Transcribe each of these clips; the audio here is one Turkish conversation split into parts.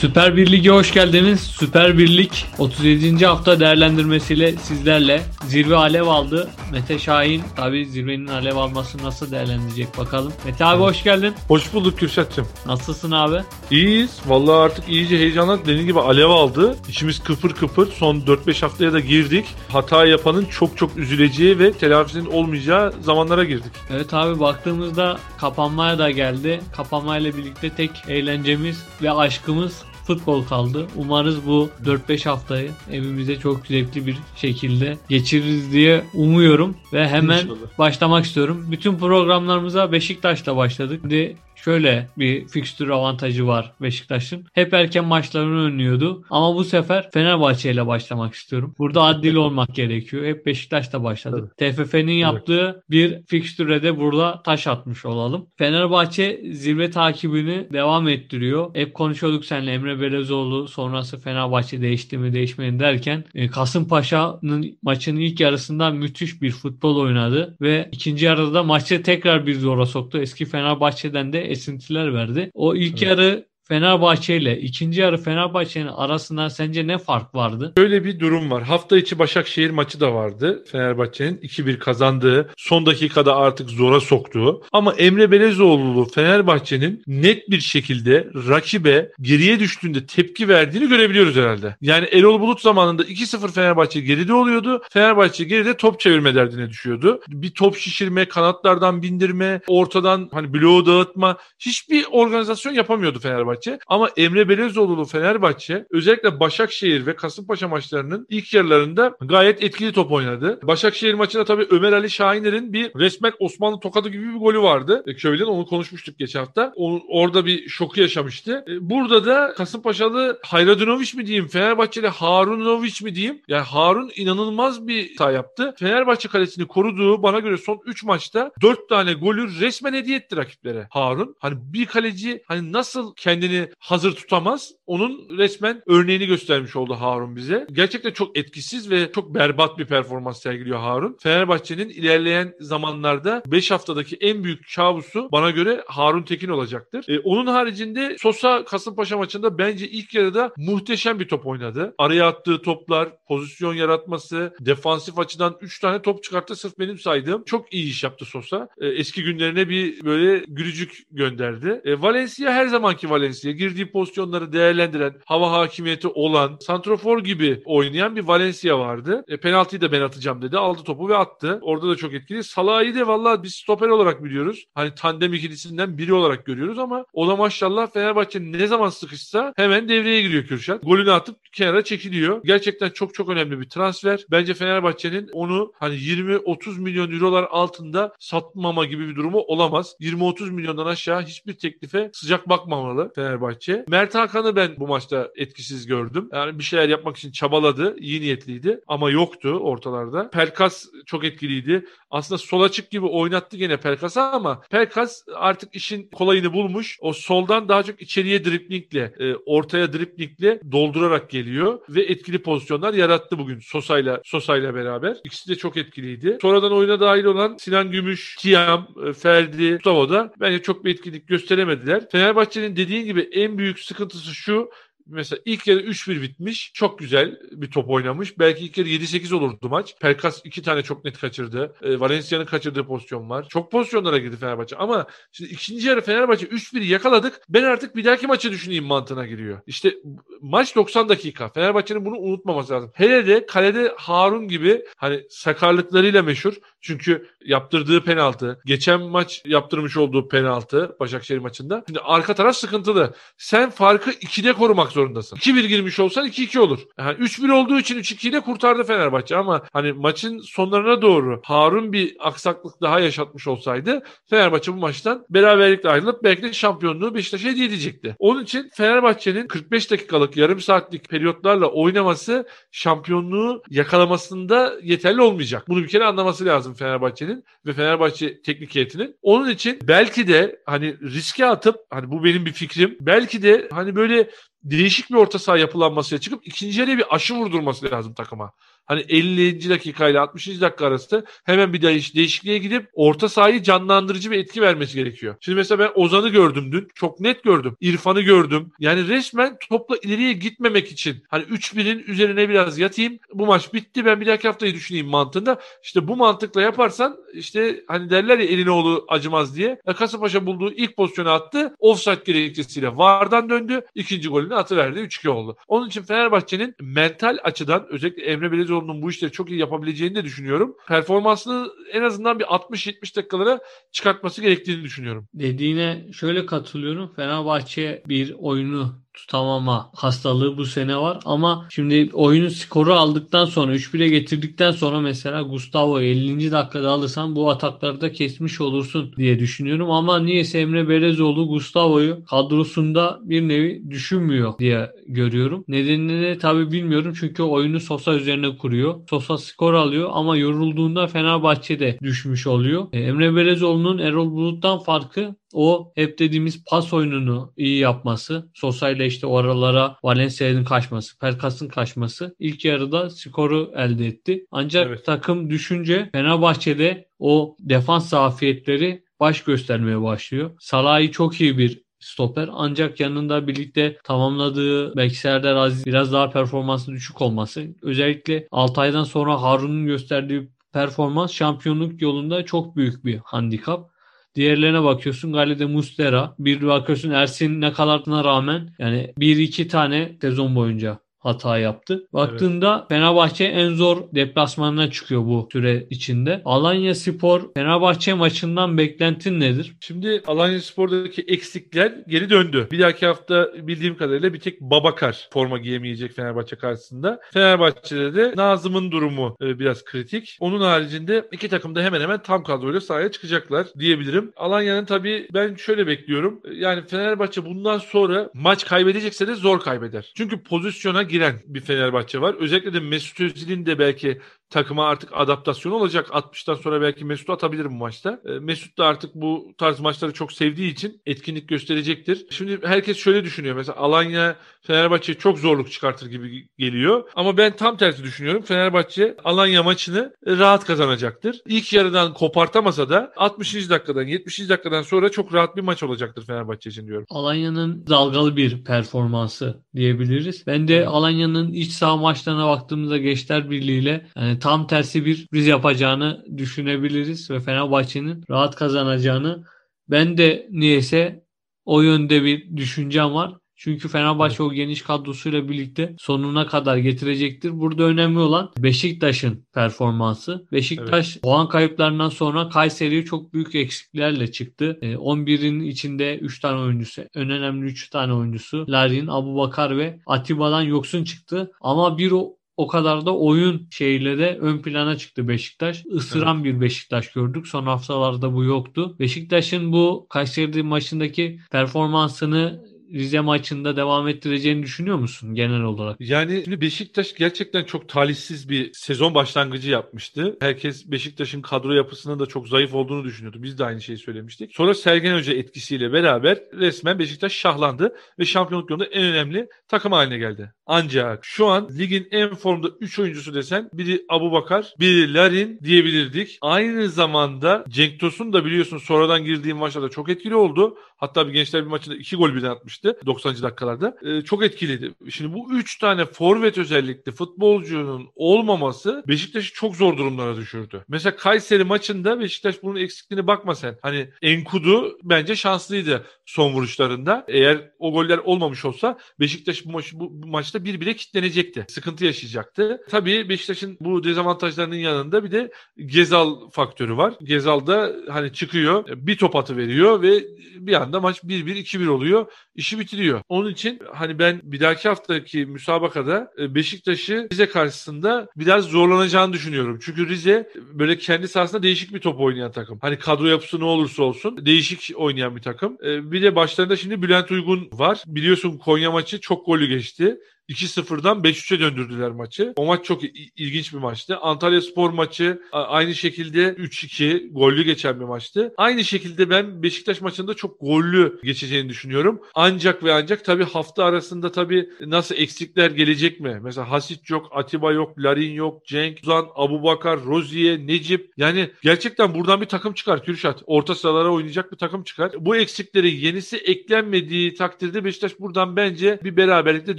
Süper Bir Lig'e hoş geldiniz. Süper Bir Lig 37. hafta değerlendirmesiyle sizlerle zirve alev aldı. Mete Şahin tabi zirvenin alev alması nasıl değerlendirecek bakalım. Mete abi hoş geldin. Hoş bulduk Kürşat'cığım. Nasılsın abi? İyiyiz. Vallahi artık iyice heyecanlandık. Dediğim gibi alev aldı. İçimiz kıpır kıpır. Son 4-5 haftaya da girdik. Hata yapanın çok çok üzüleceği ve telafisinin olmayacağı zamanlara girdik. Evet abi baktığımızda kapanmaya da geldi. Kapanmayla birlikte tek eğlencemiz ve aşkımız futbol kaldı. Umarız bu 4-5 haftayı evimize çok zevkli bir şekilde geçiririz diye umuyorum ve hemen İnşallah. başlamak istiyorum. Bütün programlarımıza Beşiktaş'la başladık. Şimdi şöyle bir fikstür avantajı var Beşiktaş'ın. Hep erken maçlarını önlüyordu ama bu sefer Fenerbahçe ile başlamak istiyorum. Burada adil olmak gerekiyor. Hep Beşiktaş'la başladık. TFF'nin yaptığı bir fikstüre de burada taş atmış olalım. Fenerbahçe zirve takibini devam ettiriyor. Hep konuşuyorduk seninle Emre Belezoğlu sonrası Fenerbahçe değişti mi değişmedi derken e, Kasımpaşa'nın maçının ilk yarısında müthiş bir futbol oynadı ve ikinci yarıda maçı tekrar bir zora soktu. Eski Fenerbahçe'den de esintiler verdi. O ilk Evet. yarı Fenerbahçe ile ikinci yarı Fenerbahçe'nin arasında sence ne fark vardı? Şöyle bir durum var. Hafta içi Başakşehir maçı da vardı. Fenerbahçe'nin 2-1 kazandığı, son dakikada artık zora soktuğu. Ama Emre Belezoğlu Fenerbahçe'nin net bir şekilde rakibe geriye düştüğünde tepki verdiğini görebiliyoruz herhalde. Yani Erol Bulut zamanında 2-0 Fenerbahçe geride oluyordu. Fenerbahçe geride top çevirme derdine düşüyordu. Bir top şişirme, kanatlardan bindirme, ortadan hani bloğu dağıtma hiçbir organizasyon yapamıyordu Fenerbahçe. Ama Emre Belezoğlu'lu Fenerbahçe özellikle Başakşehir ve Kasımpaşa maçlarının ilk yarılarında gayet etkili top oynadı. Başakşehir maçında tabii Ömer Ali Şahiner'in bir resmen Osmanlı tokadı gibi bir golü vardı. E, Köy'den onu konuşmuştuk geçen hafta. O, orada bir şoku yaşamıştı. E, Burada da Kasımpaşalı Hayradunovic mi diyeyim, Fenerbahçeli Harunovic mi diyeyim? Yani Harun inanılmaz bir hata yaptı. Fenerbahçe kalesini koruduğu bana göre son 3 maçta 4 tane golü resmen hediye etti rakiplere Harun. Hani bir kaleci hani nasıl kendini hazır tutamaz onun resmen örneğini göstermiş oldu Harun bize. Gerçekten çok etkisiz ve çok berbat bir performans sergiliyor Harun. Fenerbahçe'nin ilerleyen zamanlarda 5 haftadaki en büyük kabusu bana göre Harun Tekin olacaktır. E, onun haricinde Sosa Kasımpaşa maçında bence ilk yarıda muhteşem bir top oynadı. Araya attığı toplar, pozisyon yaratması, defansif açıdan 3 tane top çıkarttı sırf benim saydığım. Çok iyi iş yaptı Sosa. E, eski günlerine bir böyle gülücük gönderdi. E, Valencia her zamanki Valencia. Girdiği pozisyonları değerlendiren, hava hakimiyeti olan, santrofor gibi oynayan bir Valencia vardı. E, penaltıyı da ben atacağım dedi. Aldı topu ve attı. Orada da çok etkili. Salah'ı da vallahi biz stoper olarak biliyoruz. Hani tandem ikilisinden biri olarak görüyoruz ama o da maşallah Fenerbahçe ne zaman sıkışsa hemen devreye giriyor Kürşat. Golünü atıp kenara çekiliyor. Gerçekten çok çok önemli bir transfer. Bence Fenerbahçe'nin onu hani 20-30 milyon eurolar altında satmama gibi bir durumu olamaz. 20-30 milyondan aşağı hiçbir teklife sıcak bakmamalı Fenerbahçe. Mert Hakan'ı ben bu maçta etkisiz gördüm. Yani bir şeyler yapmak için çabaladı. iyi niyetliydi ama yoktu ortalarda. Pelkas çok etkiliydi. Aslında sol açık gibi oynattı gene Pelkas'a ama Pelkas artık işin kolayını bulmuş. O soldan daha çok içeriye driplingle, e, ortaya driplingle doldurarak geliyor ve etkili pozisyonlar yarattı bugün Sosa'yla Sosa'yla beraber. İkisi de çok etkiliydi. Sonradan oyuna dahil olan Sinan Gümüş, Tiam, e, Ferdi, Mustafa da bence çok bir etkinlik gösteremediler. Fenerbahçe'nin dediğin gibi en büyük sıkıntısı şu Mesela ilk yarı 3-1 bitmiş. Çok güzel bir top oynamış. Belki ilk yarı 7-8 olurdu maç. Pelkas iki tane çok net kaçırdı. E, Valencia'nın kaçırdığı pozisyon var. Çok pozisyonlara girdi Fenerbahçe. Ama şimdi ikinci yarı Fenerbahçe 3-1'i yakaladık. Ben artık bir dahaki maçı düşüneyim mantığına giriyor. İşte maç 90 dakika. Fenerbahçe'nin bunu unutmaması lazım. Hele de kalede Harun gibi hani sakarlıklarıyla meşhur. Çünkü yaptırdığı penaltı, geçen maç yaptırmış olduğu penaltı Başakşehir maçında. Şimdi arka taraf sıkıntılı. Sen farkı 2'de korumak zorundasın. 2-1 girmiş olsan 2-2 olur. Yani 3-1 olduğu için 3-2 ile kurtardı Fenerbahçe ama hani maçın sonlarına doğru Harun bir aksaklık daha yaşatmış olsaydı Fenerbahçe bu maçtan beraberlikle ayrılıp belki de şampiyonluğu Beşiktaş'a hediye edecekti. Onun için Fenerbahçe'nin 45 dakikalık yarım saatlik periyotlarla oynaması şampiyonluğu yakalamasında yeterli olmayacak. Bunu bir kere anlaması lazım Fenerbahçe'nin ve Fenerbahçe teknik heyetinin. Onun için belki de hani riske atıp hani bu benim bir fikrim. Belki de hani böyle değişik bir orta saha yapılanmasıya çıkıp ikinci yarıya bir aşı vurdurması lazım takıma. Hani 50. dakika ile 60. dakika arasında hemen bir değiş değişikliğe gidip orta sahayı canlandırıcı bir etki vermesi gerekiyor. Şimdi mesela ben Ozan'ı gördüm dün. Çok net gördüm. İrfan'ı gördüm. Yani resmen topla ileriye gitmemek için hani 3-1'in üzerine biraz yatayım. Bu maç bitti. Ben bir dahaki haftayı düşüneyim mantığında. İşte bu mantıkla yaparsan işte hani derler ya elin oğlu acımaz diye. Kasımpaşa bulduğu ilk pozisyonu attı. Offside gerekçesiyle VAR'dan döndü. İkinci golünü atıverdi. 3-2 oldu. Onun için Fenerbahçe'nin mental açıdan özellikle Emre Belezoğlu'nun bu işleri çok iyi yapabileceğini de düşünüyorum. Performansını en azından bir 60-70 dakikalara çıkartması gerektiğini düşünüyorum. Dediğine şöyle katılıyorum. Fenerbahçe bir oyunu tutamama hastalığı bu sene var. Ama şimdi oyunun skoru aldıktan sonra 3-1'e getirdikten sonra mesela Gustavo 50. dakikada alırsan bu atakları da kesmiş olursun diye düşünüyorum. Ama niyeyse Emre Belezoğlu Gustavo'yu kadrosunda bir nevi düşünmüyor diye görüyorum. Nedenini tabi bilmiyorum çünkü oyunu Sosa üzerine kuruyor. Sosa skor alıyor ama yorulduğunda Fenerbahçe'de düşmüş oluyor. E, Emre Belezoğlu'nun Erol Bulut'tan farkı o hep dediğimiz pas oyununu iyi yapması. Sosa ile işte oralara Valencia'nın kaçması, Pelkas'ın kaçması ilk yarıda skoru elde etti. Ancak evet. takım düşünce Fenerbahçe'de o defans zafiyetleri baş göstermeye başlıyor. Salah'ı çok iyi bir stoper ancak yanında birlikte tamamladığı belki Serdar Aziz biraz daha performansı düşük olması özellikle aydan sonra Harun'un gösterdiği performans şampiyonluk yolunda çok büyük bir handikap. Diğerlerine bakıyorsun Galide Mustera. Bir bakıyorsun Ersin ne kadarına rağmen yani bir iki tane sezon boyunca hata yaptı. Baktığında evet. Fenerbahçe en zor deplasmanına çıkıyor bu süre içinde. Alanya Spor Fenerbahçe maçından beklentin nedir? Şimdi Alanya Spor'daki eksikler geri döndü. Bir dahaki hafta bildiğim kadarıyla bir tek Babakar forma giyemeyecek Fenerbahçe karşısında. Fenerbahçe'de de Nazım'ın durumu e, biraz kritik. Onun haricinde iki takım da hemen hemen tam kadroyla sahaya çıkacaklar diyebilirim. Alanya'nın tabii ben şöyle bekliyorum. Yani Fenerbahçe bundan sonra maç kaybedecekse de zor kaybeder. Çünkü pozisyona giren bir Fenerbahçe var. Özellikle de Mesut Özil'in de belki takıma artık adaptasyon olacak. 60'tan sonra belki Mesut atabilir bu maçta. E, Mesut da artık bu tarz maçları çok sevdiği için etkinlik gösterecektir. Şimdi herkes şöyle düşünüyor. Mesela Alanya Fenerbahçe çok zorluk çıkartır gibi geliyor. Ama ben tam tersi düşünüyorum. Fenerbahçe Alanya maçını rahat kazanacaktır. İlk yarıdan kopartamasa da 60. dakikadan 70. dakikadan sonra çok rahat bir maç olacaktır Fenerbahçe için diyorum. Alanya'nın dalgalı bir performansı diyebiliriz. Ben de Alanya'nın iç saha maçlarına baktığımızda Gençler Birliği ile yani tam tersi bir sürpriz yapacağını düşünebiliriz ve Fenerbahçe'nin rahat kazanacağını ben de niyeyse o yönde bir düşüncem var. Çünkü Fenerbahçe evet. o geniş kadrosuyla birlikte sonuna kadar getirecektir. Burada önemli olan Beşiktaş'ın performansı. Beşiktaş evet. puan kayıplarından sonra Kayseri'ye çok büyük eksiklerle çıktı. 11'in e, içinde 3 tane oyuncusu, en önemli 3 tane oyuncusu Larin, Abu Bakar ve Atiba'dan yoksun çıktı. Ama bir o o kadar da oyun şeyle de ön plana çıktı Beşiktaş. Isıran evet. bir Beşiktaş gördük. Son haftalarda bu yoktu. Beşiktaş'ın bu Kayseri maçındaki performansını Rize maçında devam ettireceğini düşünüyor musun genel olarak? Yani şimdi Beşiktaş gerçekten çok talihsiz bir sezon başlangıcı yapmıştı. Herkes Beşiktaş'ın kadro yapısının da çok zayıf olduğunu düşünüyordu. Biz de aynı şeyi söylemiştik. Sonra Sergen Hoca etkisiyle beraber resmen Beşiktaş şahlandı ve şampiyonluk yolunda en önemli takım haline geldi. Ancak şu an ligin en formda 3 oyuncusu desen biri Abu Bakar, biri Larin diyebilirdik. Aynı zamanda Cenk Tosun da biliyorsun sonradan girdiği maçlarda çok etkili oldu. Hatta bir gençler bir maçında 2 gol birden atmıştı 90. dakikalarda. Ee, çok etkiledi. Şimdi bu 3 tane forvet özellikle futbolcunun olmaması Beşiktaş'ı çok zor durumlara düşürdü. Mesela Kayseri maçında Beşiktaş bunun eksikliğine bakma sen. Hani Enkudu bence şanslıydı son vuruşlarında. Eğer o goller olmamış olsa Beşiktaş bu, maç, bu, bu maçta bir bire kitlenecekti. Sıkıntı yaşayacaktı. Tabii Beşiktaş'ın bu dezavantajlarının yanında bir de Gezal faktörü var. Gezal da hani çıkıyor bir top atı veriyor ve bir anda maç 1-1 2-1 oluyor. İşi bitiriyor. Onun için hani ben bir dahaki haftaki müsabakada e, Beşiktaş'ı Rize karşısında biraz zorlanacağını düşünüyorum. Çünkü Rize böyle kendi sahasında değişik bir top oynayan takım. Hani kadro yapısı ne olursa olsun değişik oynayan bir takım. E, bir de başlarında şimdi Bülent Uygun var. Biliyorsun Konya maçı çok golü geçti. 2-0'dan 5-3'e döndürdüler maçı. O maç çok ilginç bir maçtı. Antalya Spor maçı aynı şekilde 3-2 gollü geçen bir maçtı. Aynı şekilde ben Beşiktaş maçında çok gollü geçeceğini düşünüyorum. Ancak ve ancak tabii hafta arasında tabii nasıl eksikler gelecek mi? Mesela Hasit yok, Atiba yok, Larin yok, Cenk, Uzan, Abu Bakar, Roziye, Necip. Yani gerçekten buradan bir takım çıkar Kürşat. Orta sıralara oynayacak bir takım çıkar. Bu eksikleri yenisi eklenmediği takdirde Beşiktaş buradan bence bir beraberlikle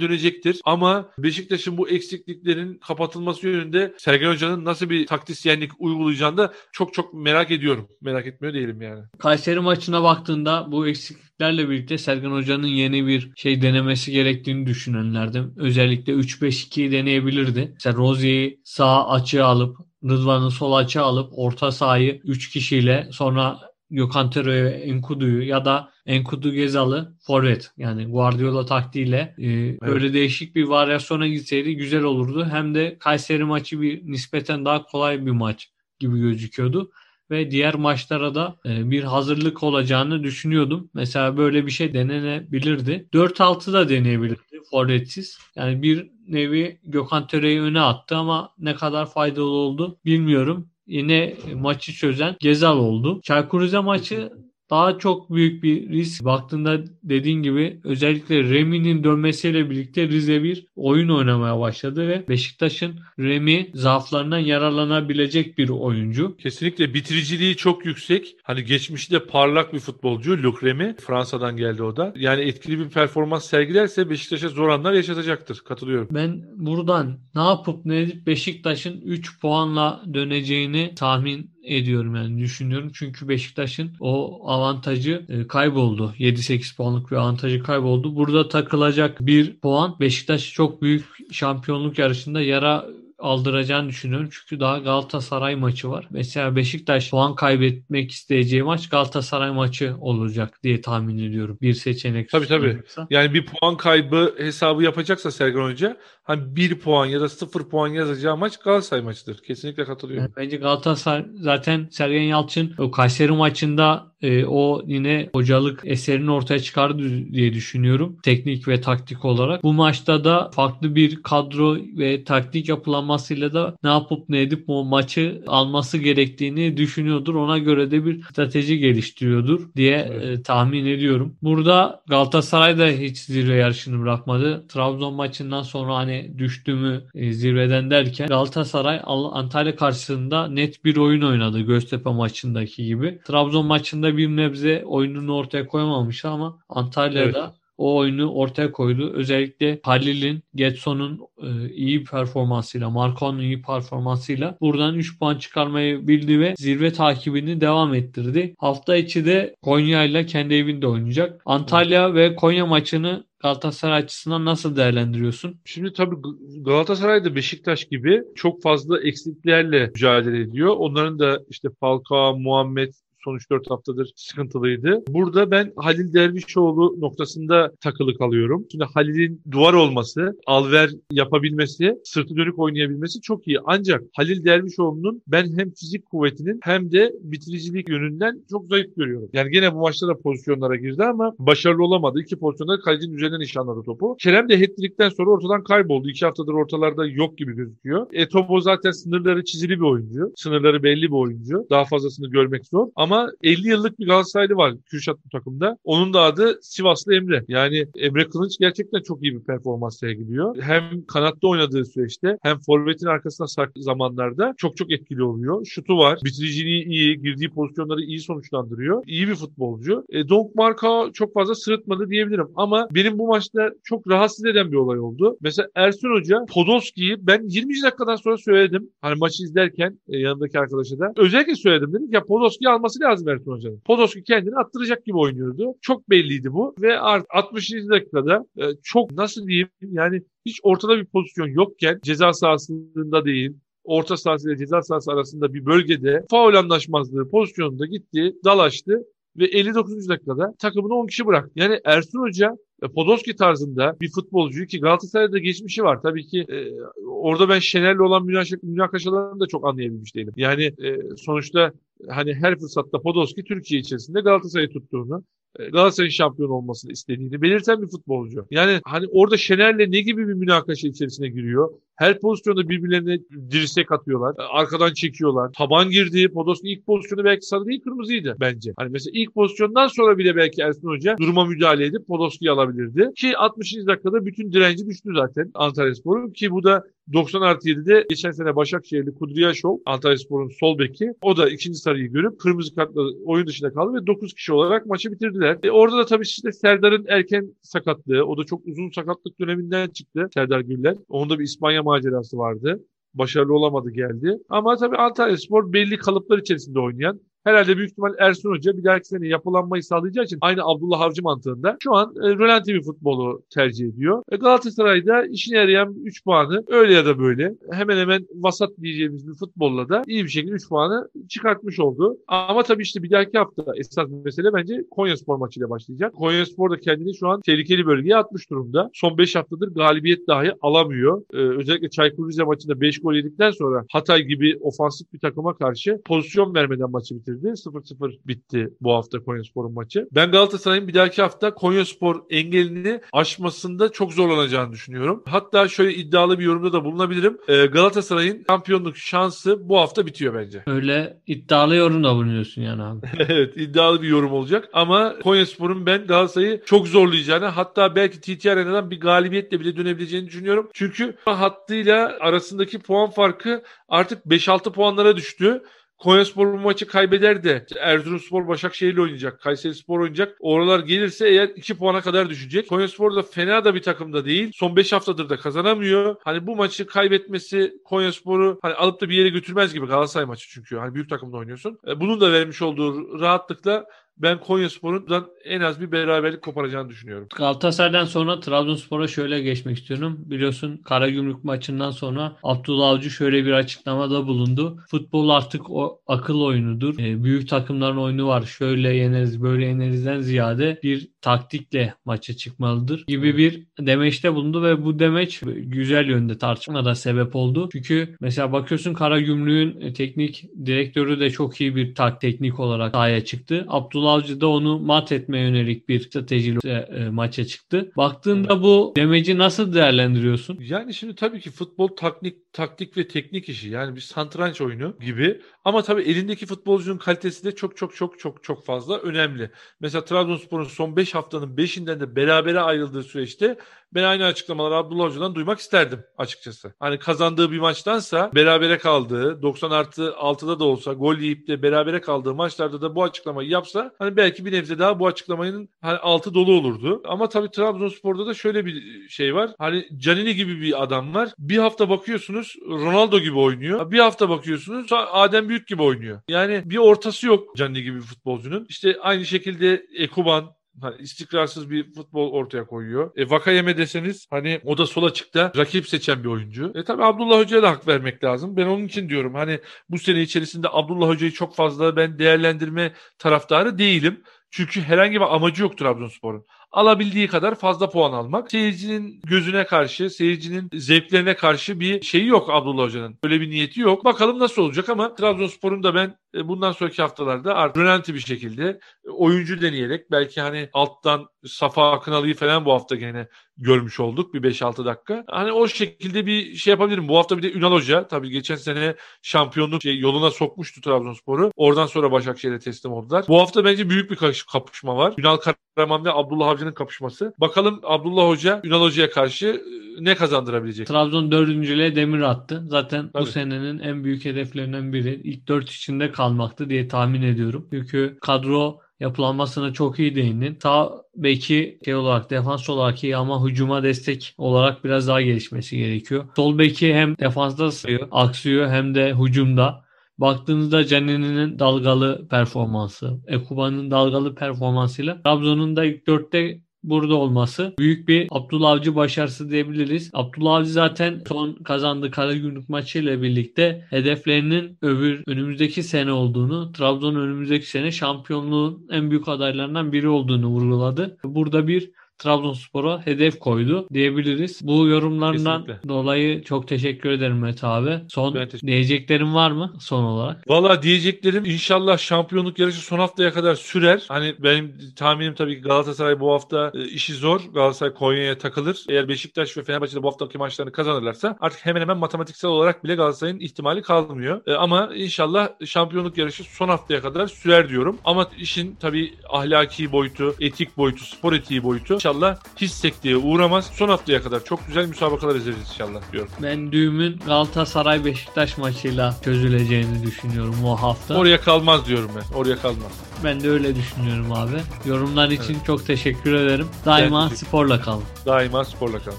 dönecektir. Ama Beşiktaş'ın bu eksikliklerin kapatılması yönünde Sergen Hoca'nın nasıl bir taktisyenlik uygulayacağını da çok çok merak ediyorum. Merak etmiyor değilim yani. Kayseri maçına baktığında bu eksikliklerle birlikte Sergen Hoca'nın yeni bir şey denemesi gerektiğini düşünenlerdim. Özellikle 3-5-2'yi deneyebilirdi. Mesela Rozier'i sağ açığa alıp Rıdvan'ı sol açığa alıp orta sahayı 3 kişiyle sonra Gökhan Tero'yu Enkudu'yu ya da Enkudu Gezal'ı forvet yani Guardiola taktiğiyle e, evet. böyle değişik bir varyasyona gitseydi güzel olurdu. Hem de Kayseri maçı bir nispeten daha kolay bir maç gibi gözüküyordu ve diğer maçlara da e, bir hazırlık olacağını düşünüyordum. Mesela böyle bir şey denenebilirdi. 4-6 da deneyebilirdi forvetsiz. Yani bir nevi Gökhan Töre'yi öne attı ama ne kadar faydalı oldu bilmiyorum. Yine maçı çözen Gezal oldu. Çaykur Rize maçı daha çok büyük bir risk. Baktığında dediğin gibi özellikle Remi'nin dönmesiyle birlikte Rize bir oyun oynamaya başladı ve Beşiktaş'ın Remi zaaflarından yararlanabilecek bir oyuncu. Kesinlikle bitiriciliği çok yüksek. Hani geçmişte parlak bir futbolcu Luc Remi. Fransa'dan geldi o da. Yani etkili bir performans sergilerse Beşiktaş'a zor anlar yaşatacaktır. Katılıyorum. Ben buradan ne yapıp ne edip Beşiktaş'ın 3 puanla döneceğini tahmin ediyorum yani düşünüyorum. Çünkü Beşiktaş'ın o avantajı e, kayboldu. 7-8 puanlık bir avantajı kayboldu. Burada takılacak bir puan Beşiktaş çok büyük şampiyonluk yarışında yara aldıracağını düşünüyorum. Çünkü daha Galatasaray maçı var. Mesela Beşiktaş puan kaybetmek isteyeceği maç Galatasaray maçı olacak diye tahmin ediyorum. Bir seçenek. Tabii tabii. Yani bir puan kaybı hesabı yapacaksa Sergen Hoca hani bir puan ya da sıfır puan yazacağı maç Galatasaray maçıdır. Kesinlikle katılıyorum. Bence Galatasaray zaten Sergen Yalçın o Kayseri maçında e, o yine hocalık eserini ortaya çıkardı diye düşünüyorum. Teknik ve taktik olarak. Bu maçta da farklı bir kadro ve taktik yapılanmasıyla da ne yapıp ne edip o maçı alması gerektiğini düşünüyordur. Ona göre de bir strateji geliştiriyordur diye evet. e, tahmin ediyorum. Burada Galatasaray da hiç zirve yarışını bırakmadı. Trabzon maçından sonra hani düştüğümü e, zirveden derken Galatasaray Antalya karşısında net bir oyun oynadı Göztepe maçındaki gibi. Trabzon maçında bir nebze oyununu ortaya koymamış ama Antalya'da evet. o oyunu ortaya koydu. Özellikle Halil'in, Getson'un e, iyi performansıyla, Marcon'un iyi performansıyla buradan 3 puan çıkarmayı bildi ve zirve takibini devam ettirdi. Hafta içi de Konya ile kendi evinde oynayacak. Antalya ve Konya maçını Galatasaray açısından nasıl değerlendiriyorsun? Şimdi tabii Galatasaray da Beşiktaş gibi çok fazla eksiklerle mücadele ediyor. Onların da işte Falcao, Muhammed son 3-4 haftadır sıkıntılıydı. Burada ben Halil Dervişoğlu noktasında takılı kalıyorum. Şimdi Halil'in duvar olması, alver yapabilmesi, sırtı dönük oynayabilmesi çok iyi. Ancak Halil Dervişoğlu'nun ben hem fizik kuvvetinin hem de bitiricilik yönünden çok zayıf görüyorum. Yani gene bu maçta da pozisyonlara girdi ama başarılı olamadı. İki pozisyonda kalecinin üzerinden nişanladı topu. Kerem de hat sonra ortadan kayboldu. İki haftadır ortalarda yok gibi gözüküyor. E Topo zaten sınırları çizili bir oyuncu. Sınırları belli bir oyuncu. Daha fazlasını görmek zor. Ama ama 50 yıllık bir Galatasaraylı var Kürşat bu takımda. Onun da adı Sivaslı Emre. Yani Emre Kılıç gerçekten çok iyi bir performans sergiliyor. Hem kanatta oynadığı süreçte hem forvetin arkasına sarktığı zamanlarda çok çok etkili oluyor. Şutu var. Bitiriciliği iyi. Girdiği pozisyonları iyi sonuçlandırıyor. İyi bir futbolcu. E, Donk Marka çok fazla sırıtmadı diyebilirim. Ama benim bu maçta çok rahatsız eden bir olay oldu. Mesela Ersun Hoca Podolski'yi ben 20 dakikadan sonra söyledim. Hani maçı izlerken e, yanındaki arkadaşa da. Özellikle söyledim dedim ya Podolski alması lazım Ertuğrul Hoca'nın. Podolski kendini attıracak gibi oynuyordu. Çok belliydi bu ve 60. dakikada e, çok nasıl diyeyim yani hiç ortada bir pozisyon yokken ceza sahasında değil orta sahası ile ceza sahası arasında bir bölgede faul anlaşmazlığı pozisyonunda gitti, dalaştı ve 59. dakikada takımını 10 kişi bıraktı. Yani Ersun Hoca Podolski tarzında bir futbolcuyu ki Galatasaray'da geçmişi var. Tabii ki e, orada ben Şener'le olan münakaşalarını da çok anlayabilmiş değilim. Yani e, sonuçta hani her fırsatta Podolski Türkiye içerisinde Galatasaray'ı tuttuğunu, e, Galatasaray'ın şampiyon olmasını istediğini belirten bir futbolcu. Yani hani orada Şener'le ne gibi bir münakaşa içerisine giriyor? Her pozisyonda birbirlerine dirsek atıyorlar. E, arkadan çekiyorlar. Taban girdi. Podolski ilk pozisyonu belki sarı değil kırmızıydı bence. Hani mesela ilk pozisyondan sonra bile belki Ersun Hoca duruma müdahale edip Podolski'yi alabilirdi. Ki 60. dakikada bütün direnci düştü zaten Antalya Spor'un. Ki bu da 90 artı 7'de geçen sene Başakşehirli Kudryashov Antalya Spor'un sol beki. O da ikinci sarıyı görüp kırmızı kartla oyun dışında kaldı ve 9 kişi olarak maçı bitirdiler. E orada da tabii işte Serdar'ın erken sakatlığı. O da çok uzun sakatlık döneminden çıktı Serdar Güller. Onda bir İspanya macerası vardı başarılı olamadı geldi. Ama tabii Antalya Spor belli kalıplar içerisinde oynayan Herhalde büyük ihtimal Ersun Hoca bir dahaki sene yapılanmayı sağlayacağı için aynı Abdullah Avcı mantığında şu an e, rölanti bir futbolu tercih ediyor. E, Galatasaray'da işine yarayan 3 puanı öyle ya da böyle hemen hemen vasat diyeceğimiz bir futbolla da iyi bir şekilde 3 puanı çıkartmış oldu. Ama tabii işte bir dahaki hafta esas mesele bence Konya Spor maçıyla başlayacak. Konya Spor da kendini şu an tehlikeli bölgeye atmış durumda. Son 5 haftadır galibiyet dahi alamıyor. Ee, özellikle Çaykur Rize maçında 5 gol yedikten sonra Hatay gibi ofansif bir takıma karşı pozisyon vermeden maçı bitirdi bitirdi. 0-0 bitti bu hafta Konyaspor'un maçı. Ben Galatasaray'ın bir dahaki hafta Konyaspor engelini aşmasında çok zorlanacağını düşünüyorum. Hatta şöyle iddialı bir yorumda da bulunabilirim. Ee, Galatasaray'ın şampiyonluk şansı bu hafta bitiyor bence. Öyle iddialı yorum da bulunuyorsun yani abi. evet iddialı bir yorum olacak ama Konyaspor'un ben Galatasaray'ı çok zorlayacağını hatta belki TT Arena'dan bir galibiyetle bile dönebileceğini düşünüyorum. Çünkü hattıyla arasındaki puan farkı artık 5-6 puanlara düştü. Konyaspor bu maçı kaybeder de Erzurumspor Başakşehir ile oynayacak. Kayseri Spor oynayacak. Oralar gelirse eğer 2 puana kadar düşecek. Konyaspor da fena da bir takım da değil. Son 5 haftadır da kazanamıyor. Hani bu maçı kaybetmesi Konyaspor'u hani alıp da bir yere götürmez gibi Galatasaray maçı çünkü. Hani büyük takımda oynuyorsun. E, bunun da vermiş olduğu rahatlıkla ben Konyaspor'un en az bir beraberlik koparacağını düşünüyorum. Galatasaray'dan sonra Trabzonspor'a şöyle geçmek istiyorum. Biliyorsun Karagümrük maçından sonra Abdullah Avcı şöyle bir açıklamada bulundu. Futbol artık o akıl oyunudur. E, büyük takımların oyunu var. Şöyle yeneriz, böyle yenerizden ziyade bir taktikle maça çıkmalıdır gibi bir demeçte bulundu ve bu demeç güzel yönde tartışmaya da sebep oldu. Çünkü mesela bakıyorsun Karagümrük'ün teknik direktörü de çok iyi bir tak teknik olarak sahaya çıktı. Abdullah Avcı da onu mat etmeye yönelik bir stratejiyle e, maça çıktı. Baktığında bu demeci nasıl değerlendiriyorsun? Yani şimdi tabii ki futbol taktik, taktik ve teknik işi. Yani bir santranç oyunu gibi. Ama tabii elindeki futbolcunun kalitesi de çok çok çok çok çok fazla önemli. Mesela Trabzonspor'un son 5 haftanın 5'inden de berabere ayrıldığı süreçte ben aynı açıklamaları Abdullah Hoca'dan duymak isterdim açıkçası. Hani kazandığı bir maçtansa berabere kaldığı 90 artı 6'da da olsa gol yiyip de berabere kaldığı maçlarda da bu açıklamayı yapsa hani belki bir nebze daha bu açıklamanın hani altı dolu olurdu. Ama tabii Trabzonspor'da da şöyle bir şey var. Hani Canini gibi bir adam var. Bir hafta bakıyorsunuz Ronaldo gibi oynuyor. Bir hafta bakıyorsunuz Adem Büyük gibi oynuyor. Yani bir ortası yok Canini gibi bir futbolcunun. İşte aynı şekilde Ekuban, hani istikrarsız bir futbol ortaya koyuyor. E, Vakayeme deseniz hani o da sola çıktı rakip seçen bir oyuncu. E tabi Abdullah Hoca'ya da hak vermek lazım. Ben onun için diyorum hani bu sene içerisinde Abdullah Hoca'yı çok fazla ben değerlendirme taraftarı değilim. Çünkü herhangi bir amacı yok Trabzonspor'un alabildiği kadar fazla puan almak. Seyircinin gözüne karşı, seyircinin zevklerine karşı bir şeyi yok Abdullah Hoca'nın. Öyle bir niyeti yok. Bakalım nasıl olacak ama Trabzonspor'un da ben e, bundan sonraki haftalarda artık rölanti bir şekilde e, oyuncu deneyerek belki hani alttan Safa Akınalı'yı falan bu hafta gene görmüş olduk bir 5-6 dakika. Hani o şekilde bir şey yapabilirim. Bu hafta bir de Ünal Hoca tabii geçen sene şampiyonluk şey, yoluna sokmuştu Trabzonspor'u. Oradan sonra Başakşehir'e teslim oldular. Bu hafta bence büyük bir kapışma var. Ünal Karaman ve Abdullah Avcı'nın kapışması. Bakalım Abdullah Hoca Ünal Hoca'ya karşı e, ne kazandırabilecek? Trabzon dördüncülüğe demir attı. Zaten tabii. bu senenin en büyük hedeflerinden biri. ilk dört içinde kalmaktı diye tahmin ediyorum. Çünkü kadro yapılanmasına çok iyi değindin. Sağ beki şey olarak defans olarak iyi ama hücuma destek olarak biraz daha gelişmesi gerekiyor. Sol beki hem defansta sayıyor, aksıyor hem de hücumda. Baktığınızda Canini'nin dalgalı performansı, Ekuba'nın dalgalı performansıyla Trabzon'un da ilk dörtte burada olması büyük bir Abdullah Avcı başarısı diyebiliriz. Abdullah Avcı zaten son kazandığı Karagümrük maçıyla birlikte hedeflerinin öbür önümüzdeki sene olduğunu, Trabzon'un önümüzdeki sene şampiyonluğun en büyük adaylarından biri olduğunu vurguladı. Burada bir Trabzonspor'a hedef koydu diyebiliriz. Bu yorumlarından Kesinlikle. dolayı çok teşekkür ederim Mete abi. Son diyeceklerin var mı son olarak? Valla diyeceklerim inşallah şampiyonluk yarışı son haftaya kadar sürer. Hani benim tahminim tabii ki Galatasaray bu hafta e, işi zor. Galatasaray Konya'ya takılır. Eğer Beşiktaş ve Fenerbahçe de bu haftaki maçlarını kazanırlarsa artık hemen hemen matematiksel olarak bile Galatasaray'ın ihtimali kalmıyor. E, ama inşallah şampiyonluk yarışı son haftaya kadar sürer diyorum. Ama işin tabii ahlaki boyutu, etik boyutu, spor etiği boyutu inşallah hiç sekteye uğramaz. Son haftaya kadar çok güzel müsabakalar izleyeceğiz inşallah diyorum. Ben düğümün Galatasaray Beşiktaş maçıyla çözüleceğini düşünüyorum o hafta. Oraya kalmaz diyorum ben. Oraya kalmaz. Ben de öyle düşünüyorum abi. Yorumlar için çok teşekkür ederim. Daima Ben sporla kalın. Daima sporla kalın.